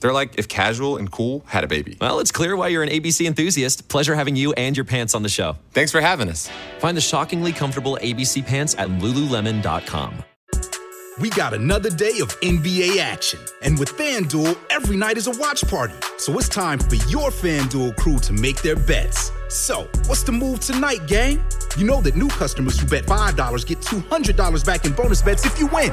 They're like if casual and cool had a baby. Well, it's clear why you're an ABC enthusiast. Pleasure having you and your pants on the show. Thanks for having us. Find the shockingly comfortable ABC pants at lululemon.com. We got another day of NBA action. And with FanDuel, every night is a watch party. So it's time for your FanDuel crew to make their bets. So, what's the move tonight, gang? You know that new customers who bet $5 get $200 back in bonus bets if you win.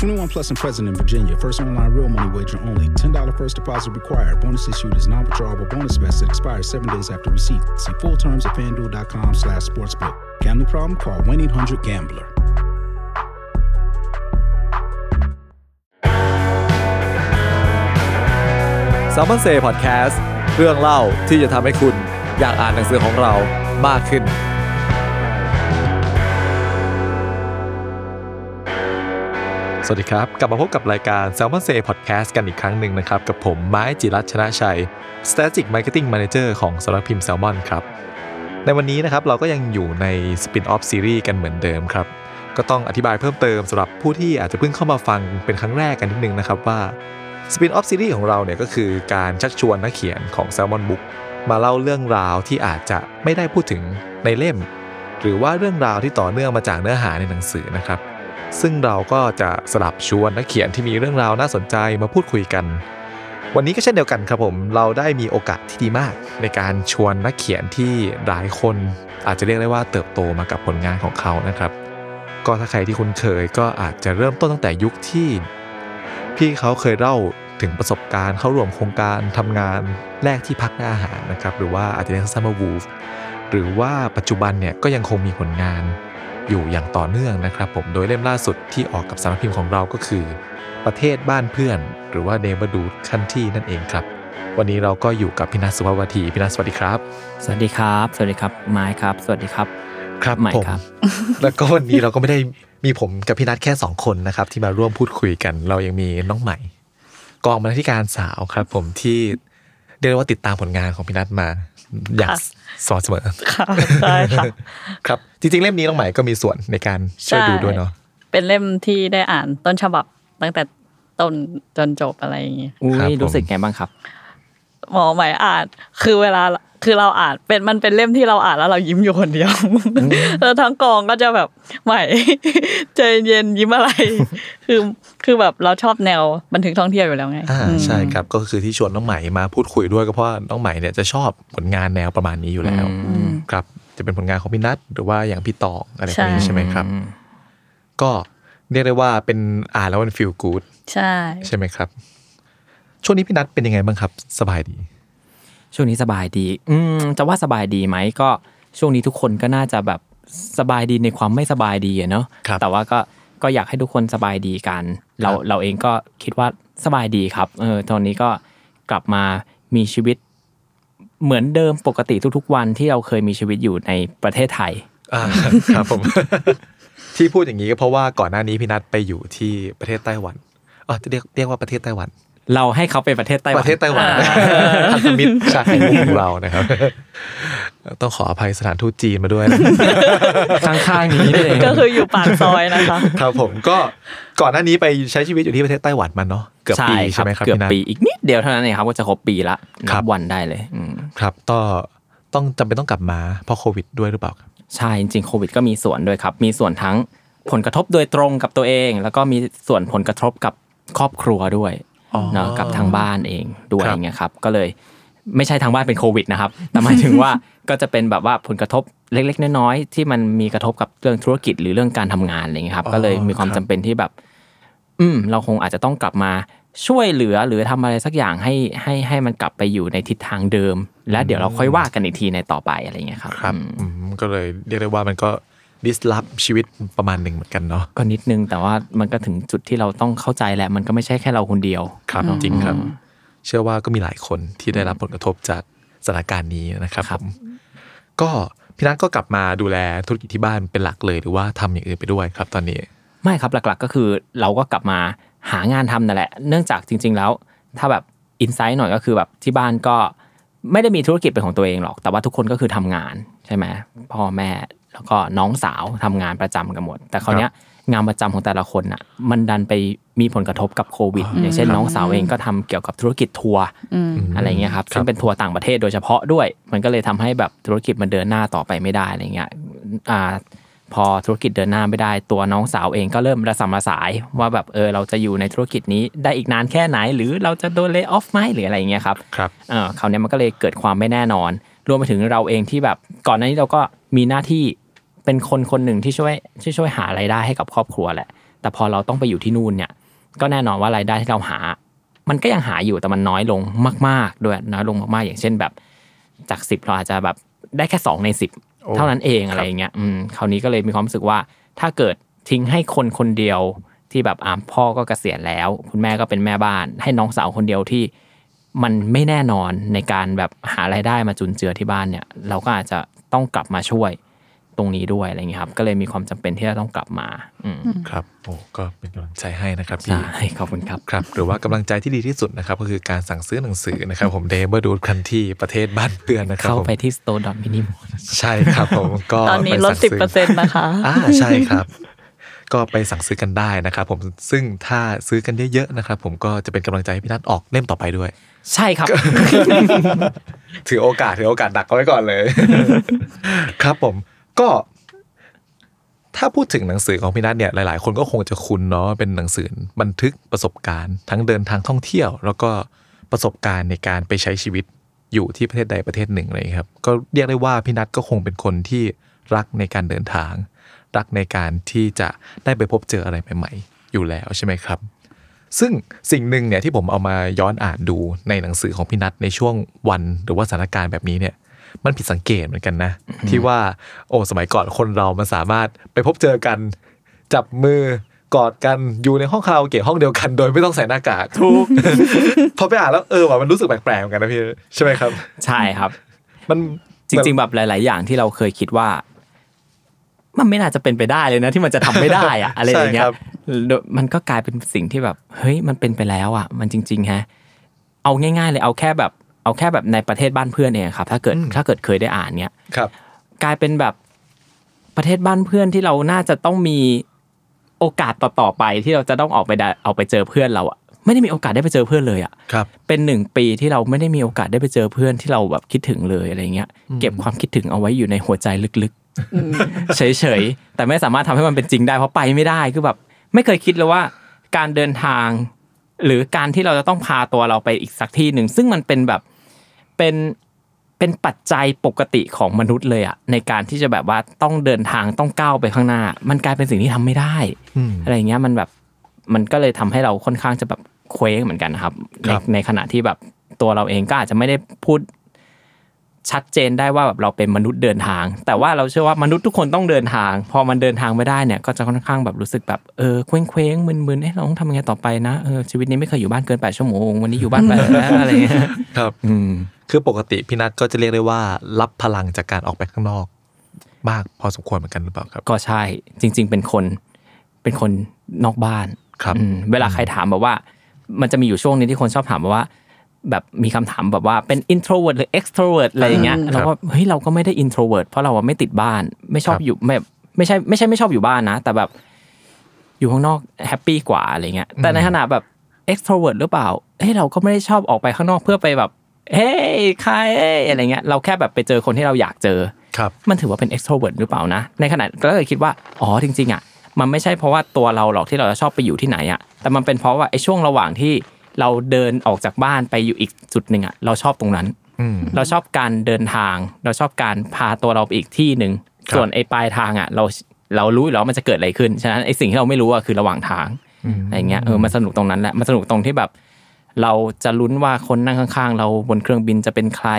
21 plus and present in Virginia. First online real money wager only. $10 first deposit required. Bonus issued is non-withdrawable bonus vest that expires seven days after receipt. See full terms at fanduel.com slash sportsbook. Gambling problem? Call 1-800-GAMBLER. s ซ l m o n Say Podcast เรื่องเล่าที่จะทำให้คุณอยากอ่านหนังสือของเรามากขึ้น วัสดีครับ กลับมาพบกับรายการ s ซ l m o n Say Podcast กันอีกครั้งหนึ่งนะครับ กับผมไม้จิรัชนะชัย Strategic Marketing Manager ของสำนักพิมพ์ Salmon ครับ ในวันนี้นะครับเราก็ยังอยู่ใน Spin-off Series กันเหมือนเดิมครับ ก็ต้องอธิบายเพิ่มเติมสำหรับผู้ที่อาจจะเพิ่งเข้ามาฟังเป็นครั้งแรกกันนิดนึงนะครับว่า Spin-off Series ของเราเนี่ยก็คือการชักชวนนักเขียนของ Salmon Book มาเล่าเรื่องราวที่อาจจะไม่ได้พูดถึงในเล่ม หรือว่าเรื่องราวที่ต่อเนื่องมาจากเนื้อหาในหนังสือนะครับ ซึ่งเราก็จะสลับชวนนักเขียนที่มีเรื่องราวน่าสนใจมาพูดคุยกัน วันนี้ก็เช่นเดียวกันครับผมเราได้มีโอกาสที่ดีมาก ในการชวนนักเขียนที่หลายคนอาจจะเรียกได้ว่าเติบโตมากับผลงานของเขานะครับ ก็ถ้าใครที่คุ้นเคยก็อาจจะเริ่มต้นตั้งแต่ยุคที่ พี่เขาเคยเล่าถึงประสบการณ์เข้าร่วมโครงการทำงานแรกที่พักอาหารนะครับหรือว่าอาจจะเรียกสั้นว่าวูฟหรือว่าปัจจุบันเนี่ยก็ยังคงมีผลงาน อยู่อย่างต่อเนื่องนะครับผมโดยเล่มล่าสุดที่ออกกับสำนักพิมพ์ของเราก็คือ ประเทศบ้านเพื่อน หรือว่าเดบดูคันที่นั่นเองครับ วันนี้เราก็อยู่กับพี่นัทสุภาวทีพี่นัทสวัสดีครับ สวัสดีครับ สวัสดีครับไม้ครับ สวัสดีครับครับใหม่ผมครับแล้วก็วันนี้เราก็ไม่ได้มีผมกับพี่นัทแค่สองคนนะครับ ที่มาร่วมพูดคุยกัน เรายังมีน้องใหม่ กองบรรณาธิการสาวครับ ผมที่เรียกได้ว่าติดตามผลงานของพี่นัทมา อย่างค่ะสม่ำเสมอค่ะใช่ค่ะครับ จริงๆ เล่มนี้น้องใหม่ก็มีส่วนในการช่วยดูด้วยเนาะเป็นเล่มที่ได้อ่านต้นฉบับตั้งแต่ต้นจนจบอะไรอย่างเงี้ยอุ้ครับยผมรู้สึกไงบ้างครับหมอใหม่อ่านคือเวลา คือเราอ่านเป็นมันเป็นเล่มที่เราอ่านแล้วเรายิ้มอยู่คนเดียวแล้วทั้งกองก็จะแบบใหม่ใจเย็นยิ้มอะไร คือคือแบบเราชอบแนวบันทึกท่องเที่ยวอยู่แล้วไงอ่าอืมใช่ครับก็คือที่ชวนน้องใหม่มาพูดคุยด้วยก็เพราะว่าน้องใหม่เนี่ยจะชอบผลงานแนวประมาณนี้อยู่แล้วอืมครับจะเป็นผลงานของพี่นัทหรือว่าอย่างพี่ตองอะไรพวกนี้ใช่ใช่ไหมครับ ก็เรียกได้ว่าเป็นอ่านแล้วมันฟีลกู๊ดใช่ใช่ไหมครับ ช่วงนี้พี่นัทเป็นยังไงบ้างครับ สบายดี ช่วงนี้สบายดี อืมจะว่าสบายดีไหมก็ช่วงนี้ทุกคนก็น่าจะแบบสบายดีในความไม่สบายดีอะเนาะครับแต่ว่าก็ก็อยากให้ทุกคนสบายดีกัน เราครับเราเองก็คิดว่าสบายดีครับเออตอนนี้ก็กลับมามีชีวิต เหมือนเดิมปกติทุกๆวันที่เราเคยมีชีวิตอยู่ในประเทศไทยอ่าครับผมที่พูดอย่างนี้ก็เพราะว่าก่อนหน้านี้พี่นัทไปอยู่ที่ประเทศไต้หวันอ๋อจะเรียกเรียกว่าประเทศไต้หวัน เราให้เขาเป็นประเทศไต้หปวันระเทศไต้หวันพันธมิตรชาติของเรานะครับ ต้องขออภัยสถานทูตจีนมาด้วยนะข้างๆนี้นี่เองก็คืออยู่ปากซอยนะคะครับผมก็ก่อนหน้านี้ไปใช้ชีวิตอยู่ที่ประเทศไต้หวันมาเนาะเกือบปีใช่ไหมครับเกือบพี่นัทปีอีกนิดเดียวเท่านั้นเองครับ ก็จะครบปีละครันับบวันได้เลยอืมครับก็ต้องจำเป็นต้องกลับมาเพราะโควิดด้วยหรือเปล่าครับใช่จริงๆโควิด ก็มีส่วนด้วยครับ มีส่วนทั้งผลกระทบโดยตรงกับตัวเอง แล้วก็มีส่วนผลกระทบกับครอบครัวด้วยอ๋อ เนาะกับทางบ้านเองด้วยครับอย่างเงี้ยครับก็เลยไม่ใช่ทางบ้านเป็นโควิดนะครับแต่หมายถึงว่าก็จะเป็นแบบว่าผลกระทบเล็ก ๆ น้อยๆที่มันมีกระทบกับเรื่องธุรกิจหรือเรื่องการทำงานอะไรเงี้ยครับอ๋อก็เลยมีความครับจำเป็นที่แบบ อืม เราคงอาจจะต้องกลับมาช่วยเหลือหรือทำอะไรสักอย่างให้ให้ให้มันกลับไปอยู่ในทิศทางเดิม แล้วเดี๋ยวเราค่อยว่ากันอีกทีในต่อไปอะไรเงี้ยครับครับอืมอืมก็เลยเรียกได้ว่ามันก็ ดิสล p ชีวิตประมาณหนึ่งเหมือนกันเนาะก็นิดนึงแต่ว่ามันก็ถึงจุดที่เราต้องเข้าใจแหละ มันก็ไม่ใช่แค่เราคนเดียว ครับจริงครับ เชื่อว่าก็มีหลายคนที่ได้รับผลกระทบจากสถานการณ์นี้นะครับครับผมก็พี่นัทก็กลับมาดูแลธุรกิจที่บ้านเป็นหลักเลย หรือว่าทำอย่างอื่นไปด้วยครับ ตอนนี้ ไม่ครับหลักๆ ก็คือเราก็กลับมาหางานทำนั่นแหละ เนื่องจากจริง ๆ แล้ว ถ้าแบบอินไซต์หน่อยก็คือแบบที่บ้านก็ไม่ได้มีธุรกิจเป็นของตัวเองหรอก แต่ว่าทุกคนก็คือทำงานใช่ไหมพ่อแม่ แล้วก็น้องสาวทำงานประจำกันหมด แต่คราวเนี้ยงานประจำของแต่ละคนอะมันดันไปมีผลกระทบกับโควิด อย่างเช่นน้องสาวเองก็ทำเกี่ยวกับธุรกิจทัวร์อะไรเงี้ยครับซึ่งเป็นทัวร์ต่างประเทศโดยเฉพาะด้วย มันก็เลยทำให้แบบธุรกิจมันเดินหน้าต่อไปไม่ได้อะไรเงี้ยอ่าพอธุรกิจเดินหน้าไม่ได้ ตัวน้องสาวเองก็เริ่มระสำระสาย ว่าแบบเออเราจะอยู่ในธุรกิจนี้ได้อีกนานแค่ไหน หรือเราจะโดนเล y o ออฟไหมหรืออะไรอย่างเงี้ยครับครับเออคราวเนี้ยมันก็เลยเกิดความไม่แน่นอน รวมไปถึงเราเองที่แบบก่อนหน้านี้เราก็มีหน้าที่ เป็นคนคนหนึ่งที่ช่วยที่ช่วยหารายได้ให้กับครอบครัวแหละ แต่พอเราต้องไปอยู่ที่นู่นเนี่ย ก็แน่นอนว่ารายได้ที่เราหา มันก็ยังหาอยู่แต่มันน้อยลงมาก ๆ ด้วยน้อยลงมากๆ อย่างเช่นแบบจากสิบเราอาจจะแบบได้แค่สองในสิบโอ้เท่านั้นเองครับอะไรอย่างเงี้ยอืมคราวนี้ก็เลยมีความรู้สึกว่า ถ้าเกิดทิ้งให้คนคนเดียวที่แบบอ่าพ่อก็เกษียณแล้ว คุณแม่ก็เป็นแม่บ้าน ให้น้องสาวคนเดียวที่มันไม่แน่นอนในการแบบหารายได้มาจุนเจือที่บ้านเนี่ย เราก็อาจจะต้องกลับมาช่วย ตรงนี้ด้วยอะไรอย่างเงี้ยครับ ก็เลยมีความจำเป็นที่จะต้องกลับมาอืมครับโอ้ก็เป็นกำลังใจให้นะครับพี่ใช่ขอบคุณครับครับ หรือว่ากำลังใจที่ดีที่สุดนะครับ ก็คือการสั่งซื้อหนังสือนะครับ ผมเดเบอร์ดูคันที่ประเทศบ้านเพื่อนนะครับเข้าผมไปที่ store dot mini ใช่ครับผมก็ตอนนี้ไปลดสั่งสิบซื้เปอร์เซ็นต์นะคะอ่าใช่ครับก็ไปสั่งซื้อกันได้นะครับผมซึ่งถ้าซื้อกันเยอะๆนะครับผมก็จะเป็นกำลังใจให้พี่นัทออกเล่มต่อไปด้วย ใช่ครับ ถือโอกาสถือโอกาสดักเอาไว้ก่อนเลย ครับผม ก็ ถ้าพูดถึงหนังสือของพี่นัทเนี่ยหลาย ๆ คนก็คงจะคุ้นเนาะเป็นหนังสือบันทึกประสบการณ์ ทั้งเดินทางท่องเที่ยว แล้วก็ประสบการณ์ในการไปใช้ชีวิตอยู่ที่ประเทศใดประเทศหนึ่งเลยครับ ก็เรียกได้ว่าพี่นัทก็คงเป็นคนที่รักในการเดินทาง รักในการที่จะได้ไปพบเจออะไรใหม่ ๆ อยู่แล้วใช่ไหมครับ ซึ่งสิ่งหนึ่งเนี่ยที่ผมเอามาย้อนอ่านดูในหนังสือของพี่นัทในช่วงวันหรือว่าสถานการณ์แบบนี้เนี่ย มันผิดสังเกตเหมือนกันนะ ที่ว่าโอ้สมัยก่อนคนเรามันสามารถไปพบเจอกัน จับมือกอดกันอยู่ในห้องคาราโอเกะห้องเดียวกัน โดยไม่ต้องใส่หน้ากากทุกพอไปอ่านแล้วเออว่ะมันรู้สึกแปลกๆเหมือนกันนะพี่ใช่ไหมครับ ใช่ครับ มันจริง ๆ แบบหลาย ๆ อย่างที่เราเคยคิดว่า มันไม่น่าจะเป็นไปได้เลยนะที่มันจะทำไม่ได้อะอะไรอย่างเงี้ยมันก็กลายเป็นสิ่งที่แบบ เฮ้ยมันเป็นไปแล้วอะ มันจริงๆฮะเอาง่าย ๆ เลยเอาแค่แบบ เอาแค่แบบในประเทศบ้านเพื่อนเองครับ ถ้าเกิดถ้าเกิดเคยได้อ่านเนี้ยครับ กลายเป็นแบบประเทศบ้านเพื่อนที่เราน่าจะต้องมีโอกาสต่อๆไปที่เราจะต้องออกไปได้เอาไปเจอเพื่อนเราอะไม่ได้มีโอกาสได้ไปเจอเพื่อนเลยอะครับ เป็นหนึ่งปีที่เราไม่ได้มีโอกาสได้ไปเจอเพื่อนที่เราแบบคิดถึงเลยอะไรเงี้ย เก็บความคิดถึงเอาไว้อยู่ในหัวใจลึกๆเฉยๆแต่ไม่สามารถทำให้มันเป็นจริงได้เพราะไปไม่ได้คือแบบ ไม่เคยคิดเลยว่า การเดินทาง หรือการที่เราจะต้องพาตัวเราไปอีกสักที่หนึ่งซึ่งมันเป็นแบบ เป็นเป็นปัจจัยปกติของมนุษย์เลยอะในการที่จะแบบว่าต้องเดินทางต้องก้าวไปข้างหน้า มันกลายเป็นสิ่งที่ทำไม่ได้อืมอะไรเงี้ยมันแบบมันก็เลยทำให้เราค่อนข้างจะแบบเคว้งเหมือนกันนะครับคในรับในขณะที่แบบตัวเราเองก็อาจจะไม่ได้พูดชัดเจนได้ว่าแบบเราเป็นมนุษย์เดินทาง แต่ว่าเราเชื่อว่ามนุษย์ทุกคนต้องเดินทาง พอมันเดินทางไม่ได้เนี่ยก็จะค่อนข้างแบบรู้สึกแบบเออเคว้งเคว้งๆมึนๆเอ๊ะเราต้องทำยังไงต่อไปนะเออชีวิตนี้ไม่เคยอยู่บ้านเกินแปดชั่วโมงวันนี้อยู่บ้านไปแล้วอะไรเงี้ยครับ อืม คือปกติพี่นัทก็จะเรียกได้ว่า รับพลังจากการออกไปข้างนอก มากพอสมควรเหมือนกันหรือเปล่าครับ ก็ใช่จริง ๆ เป็นคนเป็นคนนอกบ้านครับอืมเวลาใครถามแบบว่า มันจะมีอยู่ช่วงนี้ที่คนชอบถามแบบว่าแบบมีคำถามแบบว่าเป็น introvert หรือ extrovert อะไรอย่างเงี้ยอืมเราก็เฮ้ยเราก็ไม่ได้ introvert เพราะเราอะไม่ติดบ้าน ไม่ชอบครับอยู่ไม่ไม่ใช่ไม่ใช่ไม่ชอบอยู่บ้านนะ แต่แบบอยู่ข้างนอกแฮปปี้กว่าอะไรเงี้ยแต่ในขณะแบบ extrovert หรือเปล่าเฮ้ยเราก็ไม่ได้ชอบออกไปข้างนอกเพื่อไปแบบ เฮ้ยใครเอ้ยอะไรเงี้ยเราแค่แบบไปเจอคนที่เราอยากเจอครับมันถือว่าเป็น extrovert หรือเปล่านะ ในขณะก็เลยคิดว่าอ๋อจริงๆอะมันไม่ใช่เพราะว่าตัวเราหรอกที่เราจะชอบไปอยู่ที่ไหนอะแต่มันเป็นเพราะว่าไอ้ช่วงระหว่างที่เราเดินออกจากบ้านไปอยู่อีกจุดหนึ่งอะเราชอบตรงนั้นอืมเราชอบการเดินทาง เราชอบการพาตัวเราไปอีกที่หนึ่งครับส่วนไอ้ปลายทางอะเราเรารู้อยู่แล้วมันจะเกิดอะไรขึ้นฉะนั้นไอ้สิ่งที่เราไม่รู้อะคือระหว่างทางอะไรเงี้ยเออมันสนุกตรงนั้นแหละมันสนุกตรงที่แบบ เราจะลุ้นว่าคนนั่งข้างๆ เราบนเครื่องบินจะเป็นใคร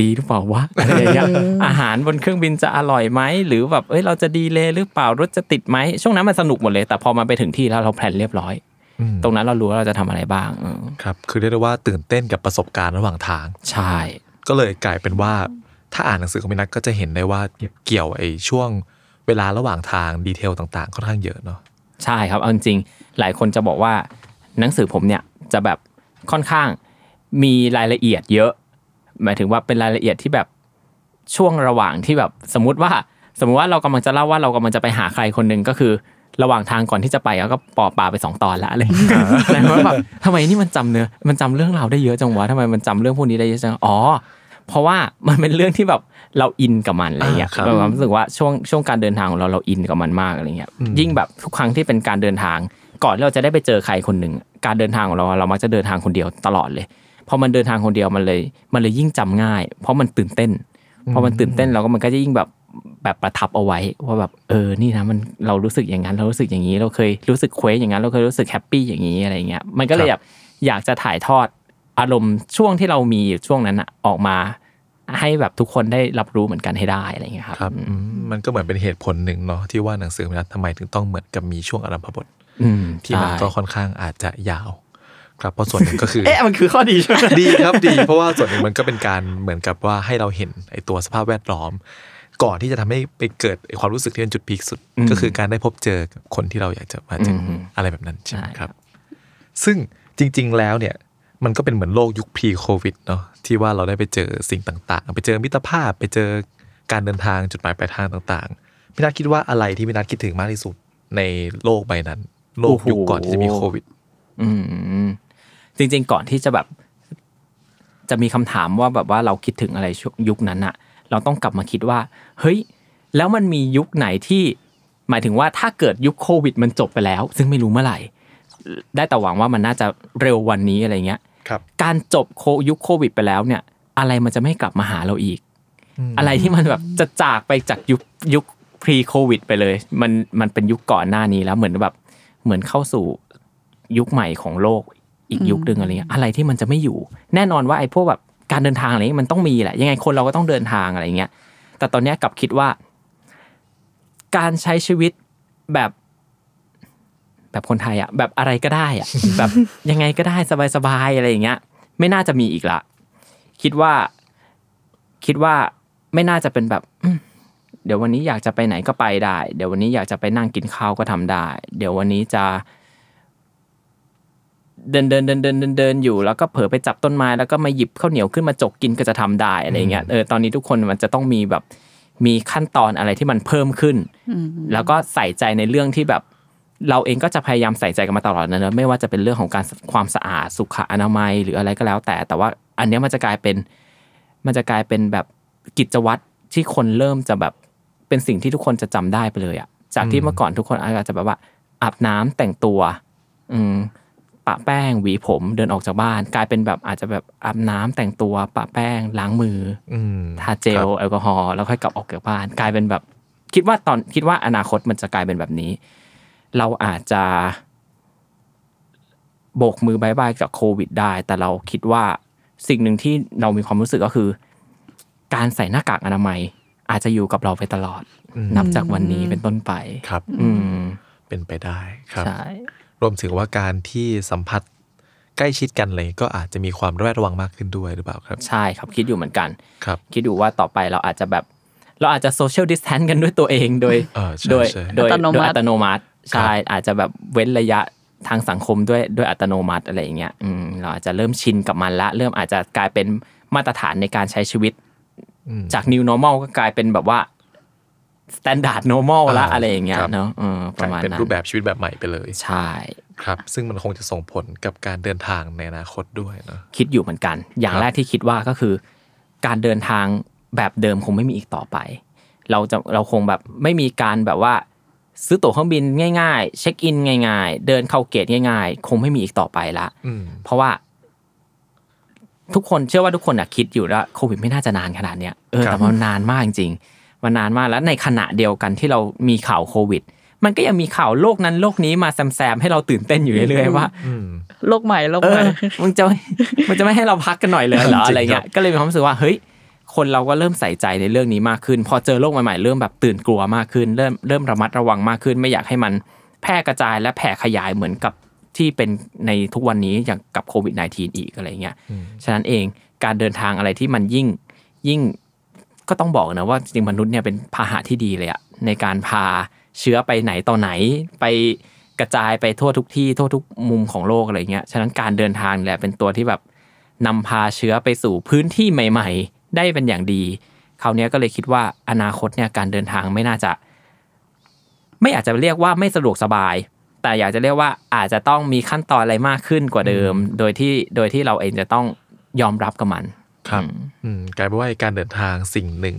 ดีหรือเปล่าวะอะไรอย่างเงี้ยอาหารบนเครื่องบินจะอร่อยไหมหรือแบบเอ้ยเราจะดีเลยหรือเปล่ารถจะติดไหมช่วงนั้นมันสนุกหมดเลย แต่พอมาไปถึงที่แล้วเราแพลนเรียบร้อยอืมตรงนั้นเรารู้ว่าเราจะทำอะไรบ้างเออครับคือเรียกได้ว่าตื่นเต้นกับประสบการณ์ระหว่างทางใช่ก็เลยกลายเป็นว่า ถ้าอ่านหนังสือของพี่นัทก็จะเห็นได้ว่าเกี่ยวไอ้ช่วงเวลาระหว่างทางดีเทลต่างๆค่อนข้างเยอะเนาะใช่ครับเอาจริงๆหลายคนจะบอกว่าหนังสือผมเนี่ยจะแบบ ค่อนข้างมีรายละเอียดเยอะ หมายถึงว่าเป็นรายละเอียดที่แบบช่วงระหว่างที่แบบสมมุติว่า สมมุติว่าเรากำลังจะเล่าว่าเรากำลังจะไปหาใครคนหนึ่งก็คือ ระหว่างทางก่อนที่จะไปเราก็ปอปลาไปสองตอนละอะไรอย่างเงี้ยแล้วก็แบบทำไมนี่มันจำเนื้อมันจำเรื่องราวได้เยอะจังวะทำไมมันจำเรื่องพวกนี้ได้เยอะจังอ๋อเพราะว่ามันเป็นเรื่องที่แบบเราอินกับมันอะไรเงี้ยอ่าครับแบบความรู้สึกว่าช่วงช่วงการเดินทางของเราเราอินกับมันมากอะไรเงี้ยยิ่งแบบทุกครั้งที่เป็นการเดินทาง ก่อนที่เราจะได้ไปเจอใครคนหนึ่งการเดินทางของเราเรามักจะเดินทางคนเดียวตลอดเลยพอมันเดินทางคนเดียวมันเลย มันเลยยิ่งจำง่าย เพราะมันตื่นเต้นพอมันตื่นเต้นเราก็มันก็จะยิ่งแบบแบบประทับเอาไว้ว่าแบบเออนี่นะมันเรารู้สึกอย่างนั้นเรารู้สึกอย่างนี้ เราเคยรู้สึกเคว้งอย่างนั้น เราเคยรู้สึกแฮปปี้อย่างนี้อะไรเงี้ยมันก็เลยแบบอยากจะถ่ายทอดอารมณ์ช่วงที่เรามีอยู่ช่วงนั้นอะออกมา ให้แบบทุกคนได้รับรู้เหมือนกันให้ได้อะไรเงี้ยครับครับอืมมันก็เหมือนเป็นเหตุผลหนึ่งเนาะที่ว่าหนังสือพี่นัททำไมถึงต้องเหมือนกับมีช่วงอารัมพบทอืม ที่มันใช่ก็ค่อนข้างอาจจะยาวครับเพราะส่วนหนึ่งก็คือเอ๊ะมันคือข้อดีใช่ไหมดีครับดี เพราะว่าส่วนหนึ่งมันก็เป็นการเหมือนกับว่าให้เราเห็นไอ้ตัวสภาพแวดล้อม ก่อนที่จะทำให้ไปเกิดไอ้ความรู้สึกที่เป็นจุดพีคสุดอืมก็คือการได้พบเจอกับคนที่เราอยากจะมาเจออมอะไรแบบนั้นใช่ไหมใช่ครับ ซึ่งจริง ๆแล้วเนี่ยมันก็เป็นเหมือนโลกยุคพรีโควิดเนาะที่ว่าเราได้ไปเจอสิ่งต่างๆ ไปเจอมิตรภาพไปเจอการเดินทางจุดหมายปลายทางต่างๆพี่นัทคิดว่าอะไรที่พี่นัทคิดถึงมากที่สุดในโลกใบนั้น โลกยุคก่อนที่จะมีโควิด อืมจริง ๆ ก่อนที่จะแบบ จะมีคำถามว่าแบบว่าเราคิดถึงอะไรช่วงยุคนั้นอะเราต้องกลับมาคิดว่า เฮ้ย แล้วมันมียุคไหนที่ หมายถึงว่าถ้าเกิดยุคโควิดมันจบไปแล้ว ซึ่งไม่รู้เมื่อไหร่ ได้แต่หวังว่ามันน่าจะเร็ววันนี้อะไรเงี้ยครับการจบโคยุคโควิดไปแล้วเนี่ย อะไรมันจะไม่กลับมาหาเราอีก อะไรที่มันแบบจะจากไปจากยุคยุค pre โควิดไปเลย มันมันเป็นยุคก่อนหน้านี้แล้วเหมือนแบบ เหมือนเข้าสู่ยุคใหม่ของโลกอีกยุคหนึ่งอะไรเงี้ยอะไรที่มันจะไม่อยู่ แน่นอนว่าไอ้พวกแบบการเดินทางอะไรเงี้ยมันต้องมีแหละ ยังไงคนเราก็ต้องเดินทางอะไรเงี้ย แต่ตอนเนี้ยกลับคิดว่า การใช้ชีวิตแบบแบบคนไทยอะแบบอะไรก็ได้อะแบบยังไงก็ได้สบายๆอะไรอย่างเงี้ย ไม่น่าจะมีอีกละ คิดว่า คิดว่าไม่น่าจะเป็นแบบอืม เดี๋ยววันนี้อยากจะไปไหนก็ไปได้ เดี๋ยววันนี้อยากจะไปนั่งกินข้าวก็ทำได้ เดี๋ยววันนี้จะเดินเดินเดินเดินเดินเดินอยู่ แล้วก็เผลอไปจับต้นไม้แล้วก็มาหยิบข้าวเหนียวขึ้นมาจกกินก็จะทำได้อะไรเงี้ยเออตอนนี้ทุกคนมันจะต้องมีแบบมีขั้นตอนอะไรที่มันเพิ่มขึ้น แล้วก็ใส่ใจในเรื่องที่แบบ เราเองก็จะพยายามใส่ใจกันมาตลอดนะเนอะไม่ว่าจะเป็นเรื่องของการความสะอาดสุขอนามัยหรืออะไรก็แล้ว แต่ แต่ว่าอันเนี้ยมันจะกลายเป็น มันจะกลายเป็นแบบกิจวัตรที่คนเริ่มจะแบบ เป็นสิ่งที่ทุกคนจะจำได้ไปเลยอะจากที่เมื่อก่อนทุกคนอาจจะแบบว่า อาบน้ำแต่งตัว อืมปะแป้งหวีผมเดินออกจากบ้าน กลายเป็นแบบอาจจะแบบอาบน้ำแต่งตัวปะแป้งล้างมืออืมทาเจลแอลกอฮอล์แล้วค่อยกลับออกจากบ้าน กลายเป็นแบบ คิดว่าตอนคิดว่าอนาคตมันจะกลายเป็นแบบนี้ เราอาจจะโบกมือบายบายกับโควิดได้ แต่เราคิดว่าสิ่งหนึ่งที่เรามีความรู้สึกก็คือ การใส่หน้ากากอนามัย อาจจะอยู่กับเราไปตลอด นับจากวันนี้เป็นต้นไปครับ อืมเป็นไปได้ครับใช่รวมถึงว่าการที่สัมผัสใกล้ชิดกันเลยก็อาจจะมีความระแวดระวังมากขึ้นด้วยหรือเปล่าครับ ใช่ครับคิดอยู่เหมือนกันครับ คิดอยู่ว่าต่อไปเราอาจจะแบบเราอาจจะโซเชียลดิสแทนกันด้วยตัวเองโดยเออใช่โดยใช่โดยอัตโนมัติโดยอัตโนมัติใช่อาจจะแบบเว้นระยะทางสังคมด้วยด้วยอัตโนมัติอะไรอย่างเงี้ยอืมเราอาจจะเริ่มชินกับมันละ เริ่มอาจจะกลายเป็นมาตรฐานในการใช้ชีวิตอืม จาก new normal ก็กลายเป็นแบบว่า standard normal ละอ่าอะไรอย่างเงี้ยครับเนาะเออประมาณเป็นนั้นรูปแบบชีวิตแบบใหม่ไปเลย ใช่ครับ ซึ่งมันคงจะส่งผลกับการเดินทางในอนาคตด้วยเนาะคิดอยู่เหมือนกัน อย่างครับแรกที่คิดว่าก็คือ การเดินทางแบบเดิมคงไม่มีอีกต่อไป เราจะเราคงแบบไม่มีการแบบว่า ซื้อตั๋วเครื่องบินง่าย ๆ เช็คอินง่าย ๆ เดินเข้าเกตง่าย ๆ คงไม่มีอีกต่อไปละอืมเพราะว่า ทุกคนเชื่อว่าทุกคนอะคิดอยู่แล้วโควิดไม่น่าจะนานขนาดเนี้ยเออครับแต่มันนานมากจริงๆมันนานมากแล้วในขณะเดียวกันที่เรามีข่าวโควิด มันก็ยังมีข่าวโลกนั้นโลกนี้มาแซมๆให้เราตื่นเต้นอยู่เรื่อยๆว่าโลกใหม่โลกเอใหม่อมันจะมันจะไม่ให้เราพักกันหน่อยเลยเหรอจริงอะไรเงี้ครัยบก็เลยมีความรู้สึกว่าเฮ้ยคนเราก็เริ่มใส่ใจในเรื่องนี้มากขึ้น พอเจอโรคใหม่ๆเริ่มแบบตื่นกลัวมากขึ้น เริ่มเริ่มระมัดระวังมากขึ้น ไม่อยากให้มันแพร่กระจายและแผ่ขยายเหมือนกับ ที่เป็นในทุกวันนี้อย่างกับโควิด -19 อีกอะไรเงี้ยฉะนั้นเองการเดินทางอะไรที่มันยิ่งยิ่งก็ต้องบอกนะว่าจริงๆมนุษย์เนี่ยเป็นพาหะที่ดีเลยอะในการพาเชื้อไปไหนต่อไหนไปกระจายไปทั่วทุกที่ทั่วทุกมุมของโลกอะไรเงี้ยฉะนั้นการเดินทางเนี่ยเป็นตัวที่แบบนำพาเชื้อไปสู่พื้นที่ใหม่ ๆ ได้เป็นอย่างดีคราวเนี้ยก็เลยคิดว่าอนาคตเนี่ยการเดินทางไม่น่าจะ ไม่อาจจะเรียกว่าไม่สะดวกสบาย แต่อยากจะเรียกว่าอาจจะต้องมีขั้นตอนอะไรมากขึ้นกว่าเดิม โดยที่โดยที่เราเองจะต้องยอมรับกับมันครับอืมกลายเป็นว่าการเดินทางสิ่งหนึ่ง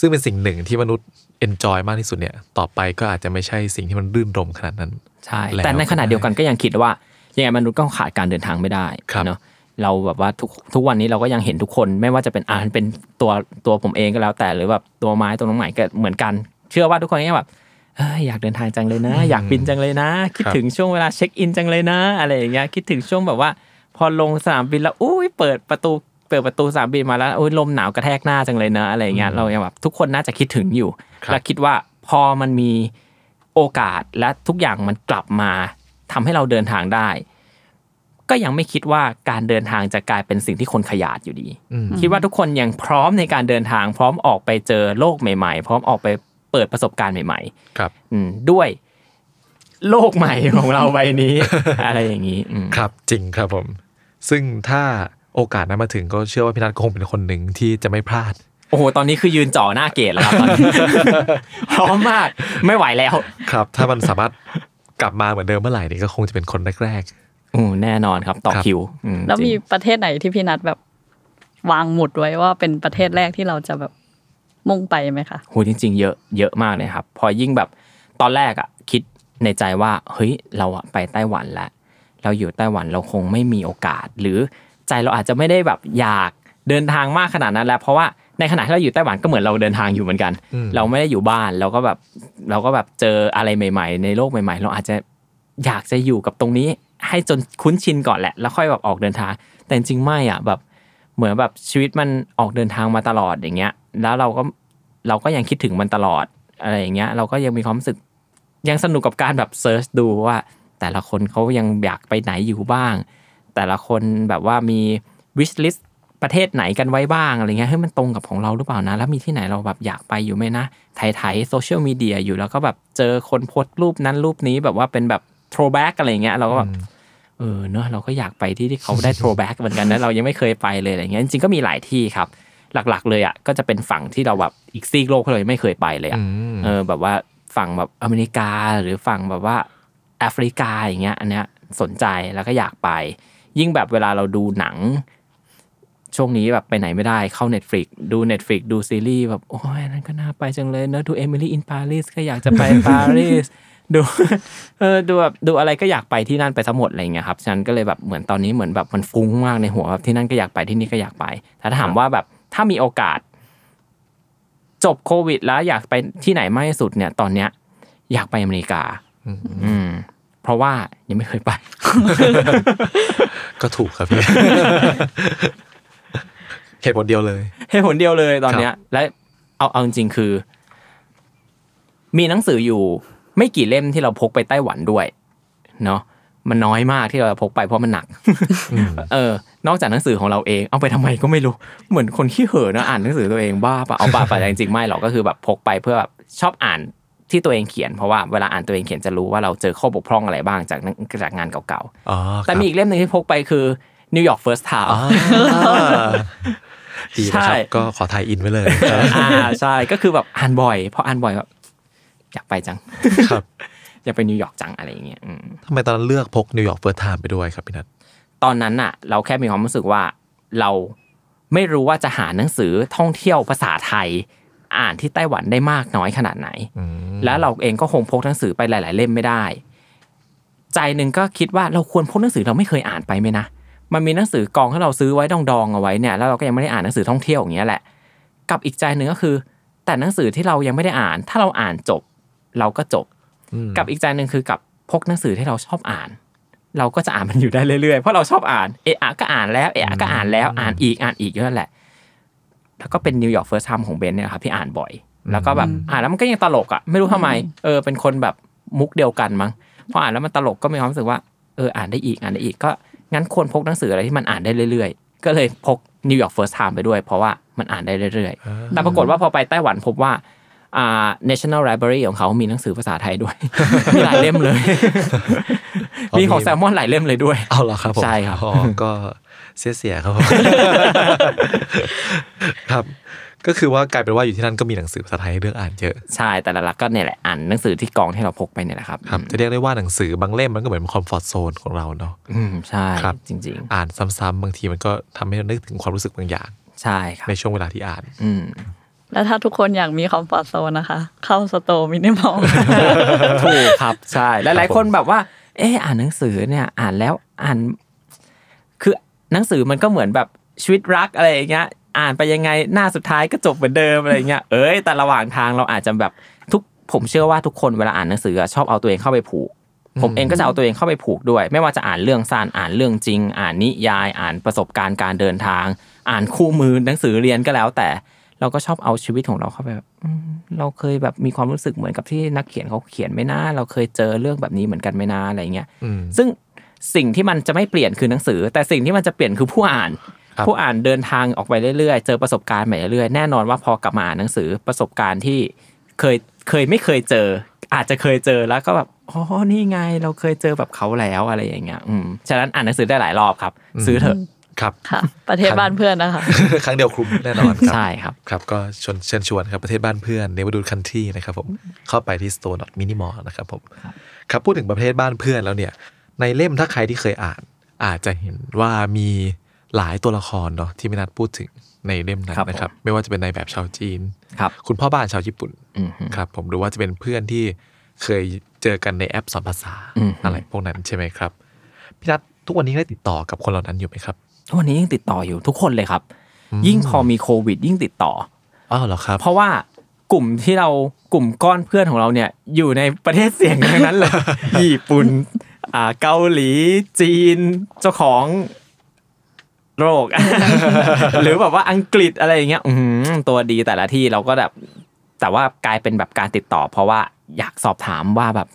ซึ่งเป็นสิ่งหนึ่งที่มนุษย์เอนจอยมากที่สุดเนี่ยต่อไปก็อาจจะไม่ใช่สิ่งที่มันรื่นรมขนาดนั้นใช่แล้วแต่ในขณะเดียวกันก็ยังคิดว่ายังไงมนุษย์ก็ขาดการเดินทางไม่ได้ครับเนาะเราแบบว่าทุกทุกวันนี้เราก็ยังเห็นทุกคนไม่ว่าจะเป็นอ่านเป็นตัวตัวผมเองก็แล้วแต่หรือแบบตัวไม้ตัวน้องใหม่ก็เหมือนกัน เชื่อว่าทุกคนเนี่ยแบบเอ้ยอยากเดินทางจังเลยนะ อยากบินจังเลยนะ คิดถึงช่วงเวลาเช็คอินจังเลยนะ อะไรอย่างเงี้ยคิดถึงช่วงแบบว่า พอลงสนามบินแล้วอุ้ยเปิดประตูเปิดประตูสนามบินมาแล้วอุ้ยลมหนาวกระแทกหน้าจังเลยนะอะไรอย่างเงี้ยเรายังแบบทุกคนน่าจะคิดถึงอยู่ครับและคิดว่าพอมันมีโอกาสและทุกอย่างมันกลับมาทำให้เราเดินทางได้ ก็ยังไม่คิดว่าการเดินทางจะกลายเป็นสิ่งที่คนขยาดอยู่ดี คิดว่าทุกคนยังพร้อมในการเดินทาง พร้อมออกไปเจอโลกใหม่ ๆ พร้อมออกไป เปิดประสบการณ์ใหม่ครับๆอืมด้วยโลกใหม่ของเราใบนี้ อะไรอย่างนี้อืมครับจริงครับผม ซึ่งถ้าโอกาสนั้นมาถึงก็เชื่อว่าพี่นัทก็คงเป็นคนหนึ่งที่จะไม่พลาด โอ้โหตอนนี้คือยืนจ่อหน้าเกตแล้วครับตอนนี้ พร้อมมากไม่ไหวแล้ว ครับ ถ้ามันสามารถกลับมาเหมือนเดิมเมื่อไหร่นี่ก็คงจะเป็นคนแรก อืมแน่นอนครับต่อครับ คิวอืแล้วจริงมีประเทศไหนที่พี่นัทแบบวางหมุดไว้ว่าเป็นประเทศแรกที่เราจะแบบ มุ่งไปไหมคะโหจริง ๆ เยอะเยอะมากเลยครับ พอยิ่งแบบตอนแรกอะคิดในใจว่าเฮ้ยเราอะไปไต้หวันแล้วเราอยู่ไต้หวันเราคงไม่มีโอกาส หรือใจเราอาจจะไม่ได้แบบอยากเดินทางมากขนาดนั้นแล้ว เพราะว่าในขณะที่เราอยู่ไต้หวันก็เหมือนเราเดินทางอยู่เหมือนกัน เราไม่ได้อยู่บ้านเราก็แบบเราก็แบบเจออะไรใหม่ ๆ ในโลกใหม่ ๆ เราอาจจะอยากจะอยู่กับตรงนี้ให้จนคุ้นชินก่อนแหละ แล้วค่อยแบบออกเดินทาง แต่จริงๆไม่อะแบบเหมือนแบบชีวิตมันออกเดินทางมาตลอดอย่างเงี้ย แล้วเราก็เราก็ยังคิดถึงมันตลอดอะไรอย่างเงี้ย เราก็ยังมีความรู้สึกยังสนุกกับการแบบ search ดูว่า แต่ละคนเขายังอยากไปไหนอยู่บ้าง แต่ละคนแบบว่ามี wish list ประเทศไหนกันไว้บ้างอะไรเงี้ยเฮ้ยมันตรงกับของเราหรือเปล่านะ แล้วมีที่ไหนเราแบบอยากไปอยู่ไหมนะไถ่ายโซเชียลมีเดียอยู่แล้วก็แบบเจอคนโพสต์รูปนั้นรูปนี้แบบว่าเป็นแบบ throwback อะไรเงี้ยเราก็แบบเออเนอะเราก็อยากไปที่ที่เขาได้ throwback เหมือนกันนะเรายังไม่เคยไปเลยอะไรเงี้ยจริงๆก็มีหลายที่ครับ หลักๆ เลยอะก็จะเป็นฝั่งที่เราแบบอีกซีกโลกที่เรายังไม่เคยไปเลยอะเออแบบว่าฝั่งแบบอเมริกาหรือฝั่งแบบว่าแอฟริกาอย่างเงี้ย อันเนี้ยสนใจแล้วก็อยากไป ยิ่งแบบเวลาเราดูหนัง ช่วงนี้แบบไปไหนไม่ได้เข้า Netflix ดู Netflix ดูซีรีส์แบบโอ้ยอันนั้นก็น่าไปจังเลยเนอะดู Emily in Paris ก็อยากจะไปปารีสดูเออดูแบบดูอะไรก็อยากไปที่นั่นไปทั้งหมดอะไรเงี้ยครับฉะนันก็เลยแบบเหมือนตอนนี้เหมือนแบบมันฟุ้งมากในหัวแบบที่นั่นก็อยากไปที่นี่ก็อยากไปแต่ถ้าถามว่าแบบ ถ้ามีโอกาส จบโควิด แล้วอยากไปที่ไหนมากที่สุดเนี่ย ตอนเนี้ย อยากไปอเมริกา อืม เพราะว่ายังไม่เคยไปๆก็ถูกครับพี่เหตุผลเดียวเลยเหตุผลเดียวเลยตอนเนี้ย และเอาเอาจริงๆคือ มีหนังสืออยู่ ไม่กี่เล่มที่เราพกไปไต้หวันด้วย เนาะ มันน้อยมากที่เราจะพกไปเพราะมันหนัก เออ นอกจากหนังสือของเราเอง เอาไปทำไมก็ไม่รู้ เหมือนคนขี้เห่อะนะอ่านหนังสือตัวเองบ้าปะเอาปะไปแต่จริงๆไม่หรอกก็คือแบบพกไปเพื่อแบบชอบอ่านที่ตัวเองเขียนเพราะว่าเวลาอ่านตัวเองเขียนจะรู้ว่าเราเจอข้อบกพร่องอะไรบ้างจากหนังจากงานเก่าอ๋อๆแต่มีอีกเล่มหนึ่งที่พกไปคือ New York First Time ดีนะคใช่รับก็ขอ tie-in ไว้เลยอ่าใช่ก็คือแบบอ่านบ่อยพออ่านบ่อยแบบอยากไปจังครับ อยากไปนิวยอร์กจังอะไรอย่างเงี้ยอืมทำไมตอนนั้นเลือกพก New York First Time ไปด้วยครับพี่นัทตอนนั้นน่ะเราแค่มีความรู้สึกว่าเราไม่รู้ว่าจะหาหนังสือท่องเที่ยวภาษาไทย อ่านที่ไต้หวันได้มากน้อยขนาดไหน แล้วเราเองก็คงพกหนังสือไปหลาย ๆ เล่มไม่ได้ ใจหนึ่งก็คิดว่าเราควรพกหนังสือเราไม่เคยอ่านไปไหมนะมันมีหนังสือกองให้เราซื้อไว้ดองๆเอาไว้เนี่ยแล้วเราก็ยังไม่ได้อ่านหนังสือท่องเที่ยวอย่างเงี้ยแหละ กับอีกใจหนึ่งก็คือ แต่หนังสือที่เรายังไม่ได้อ่าน ถ้าเราอ่านจบ เราก็จบ กับอีกใจหนึ่งคือกับพกหนังสือที่เราชอบอ่าน เราก็จะอ่านมันอยู่ได้เรื่อยๆ เพราะเราชอบอ่านเอะอะก็อ่านแล้วเอะอะก็อ่านแล้วอ่านอีกอ่านอีกอยู่นั่นแหละ แล้วก็เป็น New York First Time ของเบนซ์เนี่ยครับที่อ่านบ่อย แล้วก็แบบอ่านแล้วมันก็ยังตลกอะไม่รู้ทำไมเออเป็นคนแบบมุกเดียวกันมั้งพออ่านแล้วมันตลกก็มีความรู้สึกว่าเอออ่านได้อีกอ่านได้อีกก็งั้นควรพกหนังสืออะไรที่มันอ่านได้เรื่อยๆ ก็เลยพก New York First Time ไปด้วย เพราะว่ามันอ่านได้เรื่อยๆ แต่ปรากฏว่าพอไปไต้หวันพบว่า อ่า National Library ของเขามีหนังสือภาษาไทยด้วย มีหลายเล่มเลยอ๋อมีของมีแซลมอนหลายเล่มเลยด้วย อ๋อเหรอครับผมใช่ครับอ๋อก็เสียเสียๆครับผมครับ ก็คือว่ากลายเป็นว่าอยู่ที่นั่นก็มีหนังสือภาษาไทยให้เลือกอ่านเยอะ ใช่แต่หลักๆก็เนี่ยแหละอ่านหนังสือที่กองที่เราพกไปเนี่ยแหละครับครับ จะเรียกได้ว่าหนังสือบางเล่มมันก็เหมือน comfort zone ของเราเนาะอืมใช่ครับจริงอ่านซ้ำๆบางทีมันก็ทำให้เรานึกถึงความรู้สึกบางอย่างๆใช่ครับในช่วงเวลาที่อ่าน อืม แล้วถ้าทุกคนอยากมี comfort zone นะคะ เข้า store Minimoreถูกครับใช่หลายๆคนแบบว่า เอออ่านหนังสือเนี่ยอ่านแล้วอ่าน คือหนังสือมันก็เหมือนแบบชีวิตรักอะไรอย่างเงี้ยอ่านไปยังไงหน้าสุดท้ายก็จบเหมือนเดิมอะไรเงี้ยเอ้ยแต่ระหว่างทางเราอาจจะแบบทุกผมเชื่อว่าทุกคนเวลาอ่านหนังสืออะชอบเอาตัวเองเข้าไปผูก ผมเองก็จะเอาตัวเองเข้าไปผูกด้วย ไม่ว่าจะอ่านเรื่องสั้นอ่านเรื่องจริง อ่านนิยาย อ่านประสบการณ์การเดินทาง อ่านคู่มือหนังสือเรียนก็แล้วแต่ เราก็ชอบเอาชีวิตของเราเข้าไปแบบอืมเราเคยแบบมีความรู้สึกเหมือนกับที่นักเขียนเขาเขียนไหม่น่าเราเคยเจอเรื่องแบบนี้เหมือนกันไหม่น่าอะไรเงี้ยอืมซึ่งสิ่งที่มันจะไม่เปลี่ยนคือหนังสือ แต่สิ่งที่มันจะเปลี่ยนคือผู้อ่านครับผู้อ่านเดินทางออกไปเรื่อยๆ เจอประสบการณ์ใหม่เรื่อยๆแน่นอนว่าพอกลับมาอ่านหนังสือประสบการณ์ที่เคยเคยไม่เคยเจอ อาจจะเคยเจอแล้วก็แบบอ๋อนี่ไงเราเคยเจอแบบเขาแล้วอะไรอย่างเงี้ยอืมฉะนั้นอ่านหนังสือได้หลายรอบครับ ซื้อเถอะ ครับค่ะ ประเทศบ้านเพื่อนนะคะ ครั้งเดียวคลุ้มแน่นอนครับใช่ครับครับ ก็ชวนเชิญชวนครับประเทศบ้านเพื่อนเนวดูคันที่นะครับผมเข้าไปที่ store minimal นะครับผมครับพูดถึงประเทศบ้านเพื่อนแล้วเนี่ย ในเล่มถ้าใครที่เคยอ่าน อาจจะเห็นว่ามีหลายตัวละครเนาะที่ไม่นัดพูดถึงในเล่มนั้นครับนะครับ ไม่ว่าจะเป็นในแบบชาวจีนครับคุณพ่อบ้านชาวญี่ปุ่นอืมฮึครับผมหรือว่าจะเป็นเพื่อนที่เคยเจอกันในแอปสอนภาษาอืมอะไรพวกนั้นใช่ไหมครับพี่นัททุกวันนี้ได้ติดต่อกับคนเหล่านั้นอยู่ไหมครับทุก วันนี้ยังติดต่ออยู่ทุกคนเลยครับ ยิ่งพอมีโควิด ยิ่งติดต่ออ้าวเหรอครับ เพราะว่ากลุ่มที่เรากลุ่มก้อนเพื่อนของเราเนี่ยอยู่ในประเทศเสี่ยงทั้งนั้นเลย ญี่ปุ่นอ่าเกาหลีจีนเจ้าของโรค หรือแบบว่าอังกฤษอะไรอย่างเงี้ยอื้อหือตัวดีแต่ละที่เราก็แบบแต่ว่ากลายเป็นแบบการติดต่อ เพราะว่าอยากสอบถามว่าแบบ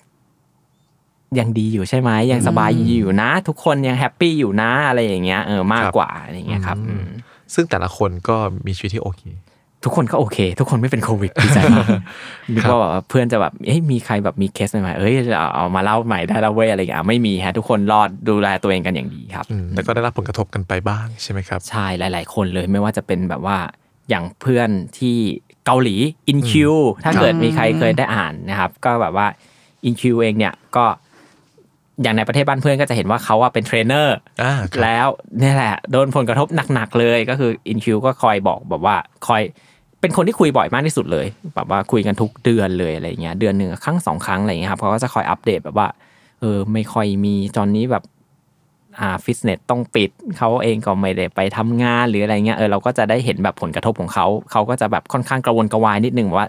ยังดีอยู่ใช่ไหมยังสบายอยู่นะ ทุกคนยังแฮปปี้อยู่นะอะไรอย่างเงี้ยเออมากครับกว่าอะไรอย่างเงี้ยครับอืมซึ่งแต่ละคนก็มีชีวิตที่โอเค ทุกคนก็โอเค ทุกคนไม่เป็นโควิดดีใจมากนึกว่าแบบว่าเพื่อนจะแบบเอ้ยมีใครแบบมีเคสใหม่ๆเอ้ยเอาเอามาเล่าใหม่ได้แล้วเว้ยอะไรอย่างเงี้ยไม่มีฮะทุกคนรอดดูแลตัวเองกันอย่างดีครับอืมแล้วก็ได้รับผลกระทบกันไปบ้างใช่ไหมครับใช่หลาย ๆ คนเลยไม่ว่าจะเป็นแบบว่าอย่างเพื่อนที่เกาหลีอินคิวถ้าเกิดมีใครเคยได้อ่านนะครับ ก็แบบว่าอินคิวเองเนี่ยก็ อย่างในประเทศบ้านเพื่อนก็จะเห็นว่าเขาอะเป็นเทรนเนอร์อ่าครับแล้วเนี่ยแหละโดนผลกระทบหนักๆเลยก็คืออินคิวก็คอยบอกแบบว่าคอยเป็นคนที่คุยบ่อยมากที่สุดเลย แบบว่าคุยกันทุกเดือนเลยอะไรเงี้ยเดือนหนึ่งครั้งสองครั้งอะไรเงี้ยครับเขาก็จะคอยอัปเดตแบบว่าเออไม่ค่อยมีตอนนี้แบบอ่าฟิตเนสต้องปิดเขาเองก็ไม่ได้ไปทำงานหรืออะไรเงี้ยเออเราก็จะได้เห็นแบบผลกระทบของเขาเขาก็จะแบบค่อนข้างกระวนกระวายนิดนึงว่า